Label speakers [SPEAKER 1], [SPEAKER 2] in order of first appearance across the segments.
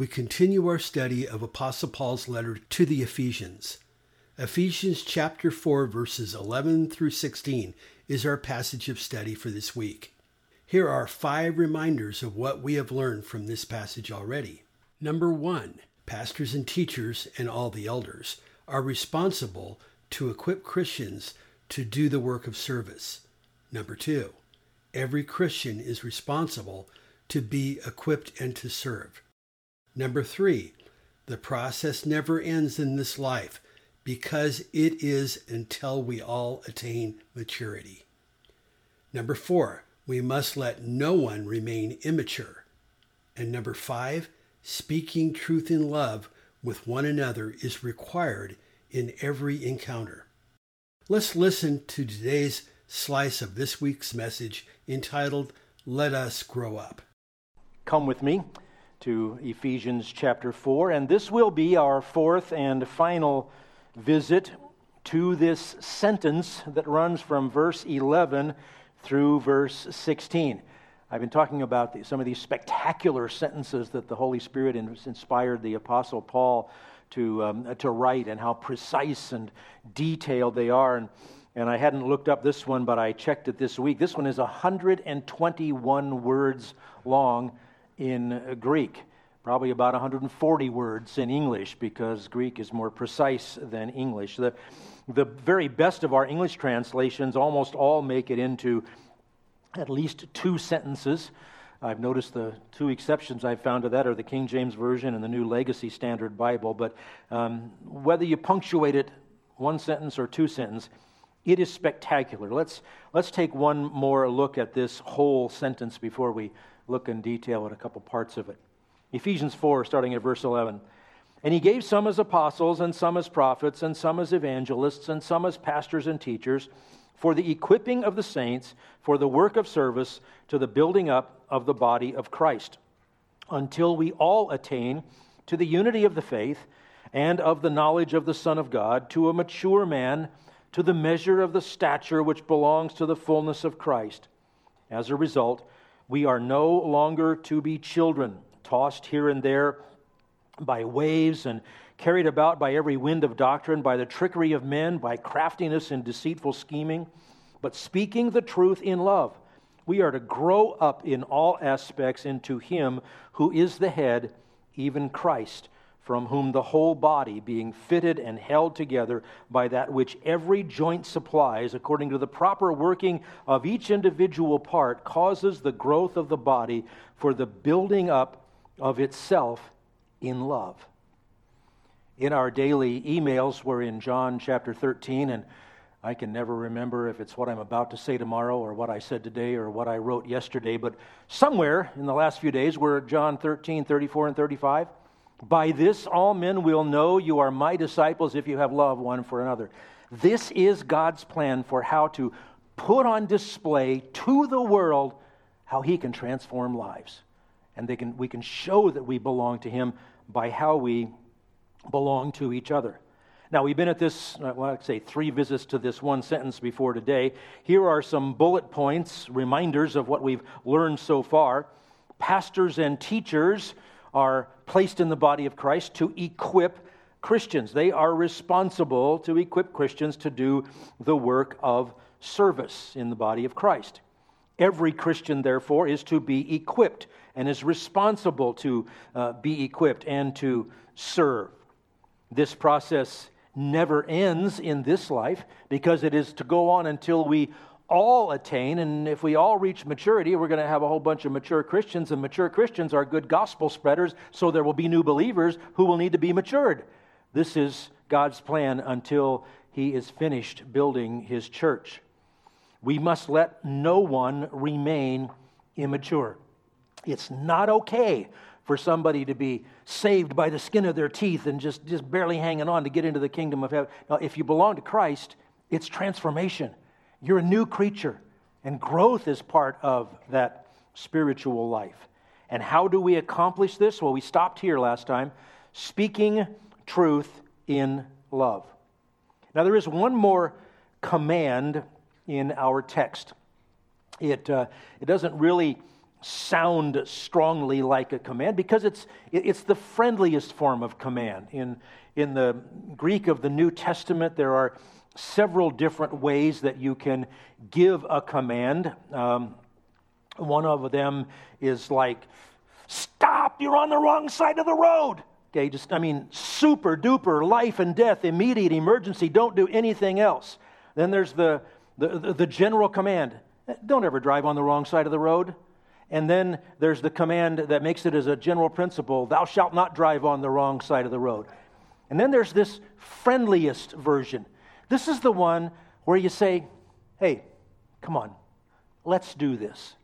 [SPEAKER 1] we continue our study of Apostle Paul's letter to the Ephesians. Ephesians chapter 4, verses 11 through 16 is our passage of study for this week. Here are five reminders of what we have learned from this passage already. Number one, pastors and teachers and all the elders are responsible to equip Christians to do the work of service. Number two, every Christian is responsible to be equipped and to serve. Number three, the process never ends in this life because it is until we all attain maturity. Number four, we must let no one remain immature. And number five, speaking truth in love with one another is required in every encounter. Let's listen to today's slice of this week's message entitled Let Us Grow Up.
[SPEAKER 2] Come with me to Ephesians chapter 4, and this will be our fourth and final visit to this sentence that runs from verse 11 through verse 16. I've been talking about the, some of these spectacular sentences that the Holy Spirit inspired the Apostle Paul to, um, to write and how precise and detailed they are. And, and I hadn't looked up this one, but I checked it this week. This one is 121 words long in Greek, probably about 140 words in English because Greek is more precise than English. The, the very best of our English translations almost all make it into at least two sentences. I've noticed the two exceptions I've found to that are the King James Version and the New Legacy Standard Bible. But um, whether you punctuate it one sentence or two sentences, it is spectacular. Let's, let's take one more look at this whole sentence before we look in detail at a couple parts of it. Ephesians 4, starting at verse 11. And he gave some as apostles, and some as prophets, and some as evangelists, and some as pastors and teachers, for the equipping of the saints, for the work of service, to the building up of the body of Christ, until we all attain to the unity of the faith and of the knowledge of the Son of God, to a mature man, to the measure of the stature which belongs to the fullness of Christ. As a result, we are no longer to be children, tossed here and there by waves and carried about by every wind of doctrine, by the trickery of men, by craftiness and deceitful scheming, but speaking the truth in love. We are to grow up in all aspects into Him who is the head, even Christ from whom the whole body, being fitted and held together by that which every joint supplies, according to the proper working of each individual part, causes the growth of the body for the building up of itself in love. In our daily emails, we're in John chapter 13, and I can never remember if it's what I'm about to say tomorrow or what I said today or what I wrote yesterday, but somewhere in the last few days, we're at John 13, 34, and 35. By this, all men will know you are my disciples if you have love one for another. This is God's plan for how to put on display to the world how He can transform lives. And they can, we can show that we belong to Him by how we belong to each other. Now, we've been at this, uh, well, I'd say three visits to this one sentence before today. Here are some bullet points, reminders of what we've learned so far. Pastors and teachers are placed in the body of Christ to equip Christians. They are responsible to equip Christians to do the work of service in the body of Christ. Every Christian, therefore, is to be equipped and is responsible to uh, be equipped and to serve. This process never ends in this life because it is to go on until we all attain, and if we all reach maturity, we're going to have a whole bunch of mature Christians, and mature Christians are good gospel spreaders, so there will be new believers who will need to be matured. This is God's plan until He is finished building His church. We must let no one remain immature. It's not okay for somebody to be saved by the skin of their teeth and just, just barely hanging on to get into the kingdom of heaven. Now, if you belong to Christ, it's transformation. You're a new creature, and growth is part of that spiritual life. And how do we accomplish this? Well, we stopped here last time speaking truth in love. Now, there is one more command in our text. It, uh, it doesn't really sound strongly like a command because it's, it's the friendliest form of command. In, in the Greek of the New Testament, there are several different ways that you can give a command. Um, one of them is like, stop, you're on the wrong side of the road. Okay, just, I mean, super duper, life and death, immediate emergency, don't do anything else. Then there's the, the, the, general command don't ever drive on the wrong side of the road. And then there's the command that makes it as a general principle thou shalt not drive on the wrong side of the road. And then there's this friendliest version. This is the one where you say, hey, come on, let's do this.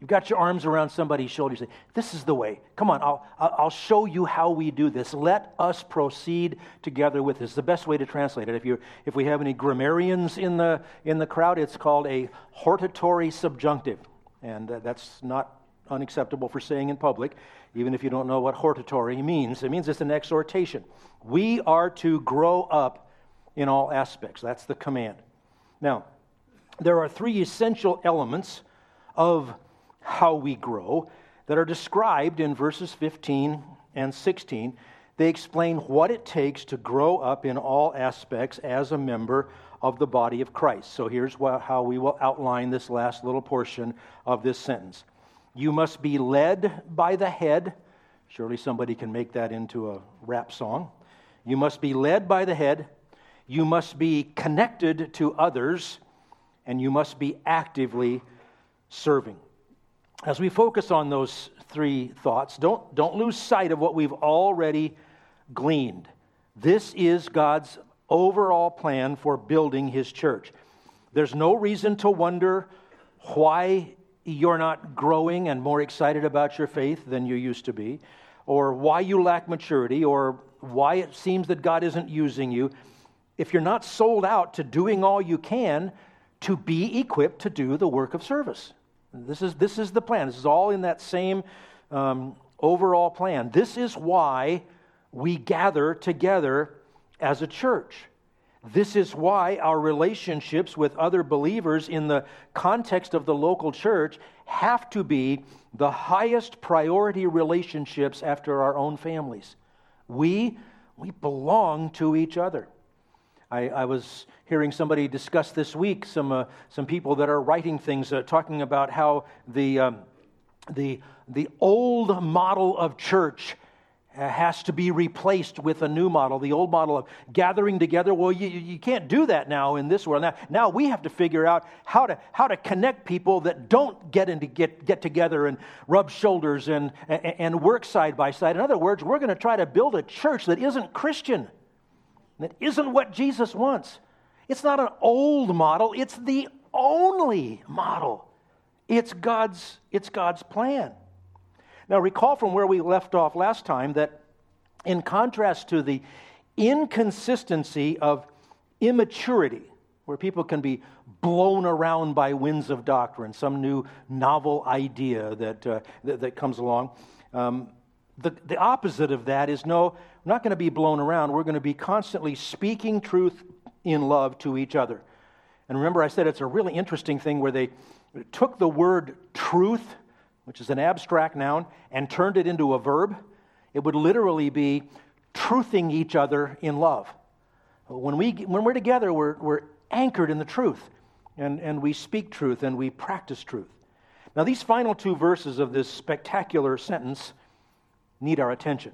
[SPEAKER 2] You've got your arms around somebody's shoulder. You say, This is the way. Come on, I'll, I'll show you how we do this. Let us proceed together with this. The best way to translate it, if, you, if we have any grammarians in the, in the crowd, it's called a hortatory subjunctive. And uh, that's not unacceptable for saying in public, even if you don't know what hortatory means. It means it's an exhortation. We are to grow up in all aspects. That's the command. Now, there are three essential elements of how we grow that are described in verses 15 and 16. They explain what it takes to grow up in all aspects as a member of the body of Christ. So here's how we will outline this last little portion of this sentence. You must be led by the head. Surely somebody can make that into a rap song. You must be led by the head. You must be connected to others. And you must be actively serving as we focus on those three thoughts, don't, don't lose sight of what we've already gleaned. This is God's overall plan for building his church. There's no reason to wonder why you're not growing and more excited about your faith than you used to be, or why you lack maturity, or why it seems that God isn't using you. If you're not sold out to doing all you can to be equipped to do the work of service. This is, this is the plan. This is all in that same um, overall plan. This is why we gather together as a church. This is why our relationships with other believers in the context of the local church have to be the highest priority relationships after our own families. We, we belong to each other. I, I was hearing somebody discuss this week, some, uh, some people that are writing things, uh, talking about how the, um, the, the old model of church uh, has to be replaced with a new model, the old model of gathering together. Well, you, you can't do that now in this world. Now, now we have to figure out how to, how to connect people that don't get, into, get, get together and rub shoulders and, and, and work side by side. In other words, we're going to try to build a church that isn't Christian. That isn't what Jesus wants. It's not an old model, it's the only model. It's God's, it's God's plan. Now, recall from where we left off last time that, in contrast to the inconsistency of immaturity, where people can be blown around by winds of doctrine, some new novel idea that, uh, that, that, comes along. Um, the, the opposite of that is no, we're not going to be blown around. We're going to be constantly speaking truth in love to each other. And remember, I said it's a really interesting thing where they took the word truth, which is an abstract noun, and turned it into a verb. It would literally be truthing each other in love. When, we, when we're together, we're, we're anchored in the truth, and, and we speak truth and we practice truth. Now, these final two verses of this spectacular sentence need our attention.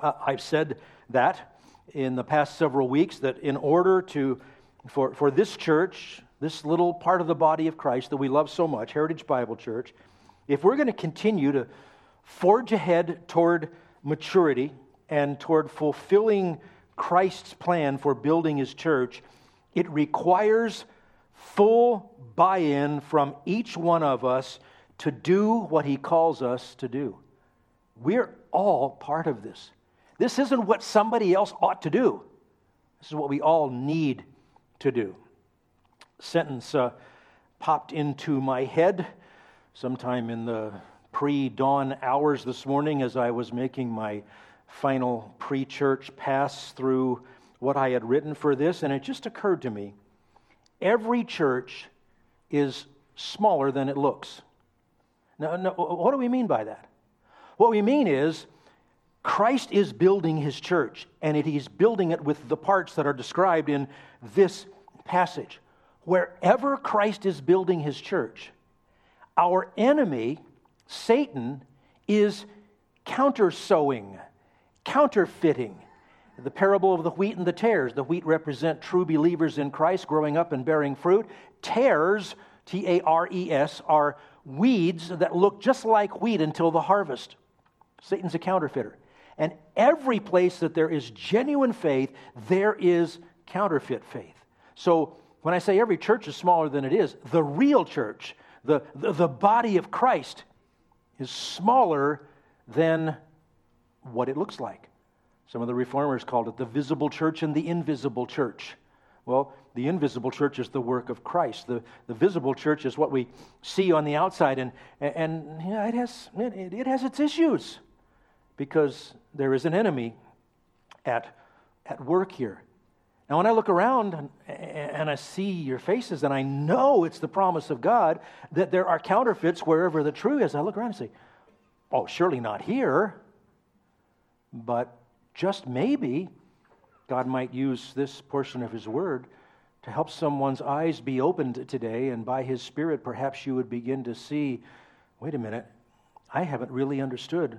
[SPEAKER 2] Uh, I've said that in the past several weeks that in order to, for, for this church, this little part of the body of Christ that we love so much, Heritage Bible Church, if we're going to continue to forge ahead toward maturity and toward fulfilling Christ's plan for building his church, it requires full buy in from each one of us to do what he calls us to do. We're all part of this. This isn't what somebody else ought to do. This is what we all need to do. Sentence uh, popped into my head sometime in the pre dawn hours this morning as I was making my final pre church pass through what I had written for this, and it just occurred to me every church is smaller than it looks. Now, no, what do we mean by that? What we mean is Christ is building his church, and he's building it with the parts that are described in this passage. Wherever Christ is building his church, our enemy, Satan, is counter sowing, counterfeiting. The parable of the wheat and the tares. The wheat represent true believers in Christ growing up and bearing fruit. Tares, T A R E S, are weeds that look just like wheat until the harvest. Satan's a counterfeiter. And every place that there is genuine faith, there is counterfeit faith. So when I say every church is smaller than it is, the real church, the, the, the body of Christ, is smaller than what it looks like. Some of the reformers called it the visible church and the invisible church. Well, the invisible church is the work of Christ. The, the visible church is what we see on the outside, and, and yeah, it, has, it, it has its issues because there is an enemy at, at work here. Now, when I look around and, and, I see your faces, and I know it's the promise of God that there are counterfeits wherever the true is, I look around and say, oh, surely not here. But just maybe God might use this portion of His Word to help someone's eyes be opened today, and by His Spirit, perhaps you would begin to see wait a minute, I haven't really understood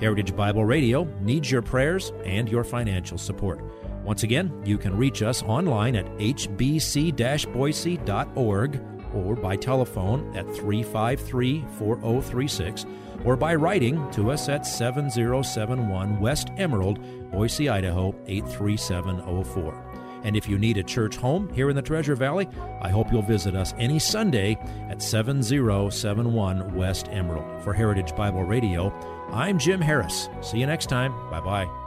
[SPEAKER 3] Heritage Bible Radio needs your prayers and your financial support. Once again, you can reach us online at hbc boise.org or by telephone at 353 4036 or by writing to us at 7071 West Emerald, Boise, Idaho 83704. And if you need a church home here in the Treasure Valley, I hope you'll visit us any Sunday at 7071 West Emerald. For Heritage Bible Radio, I'm Jim Harris. See you next time. Bye bye.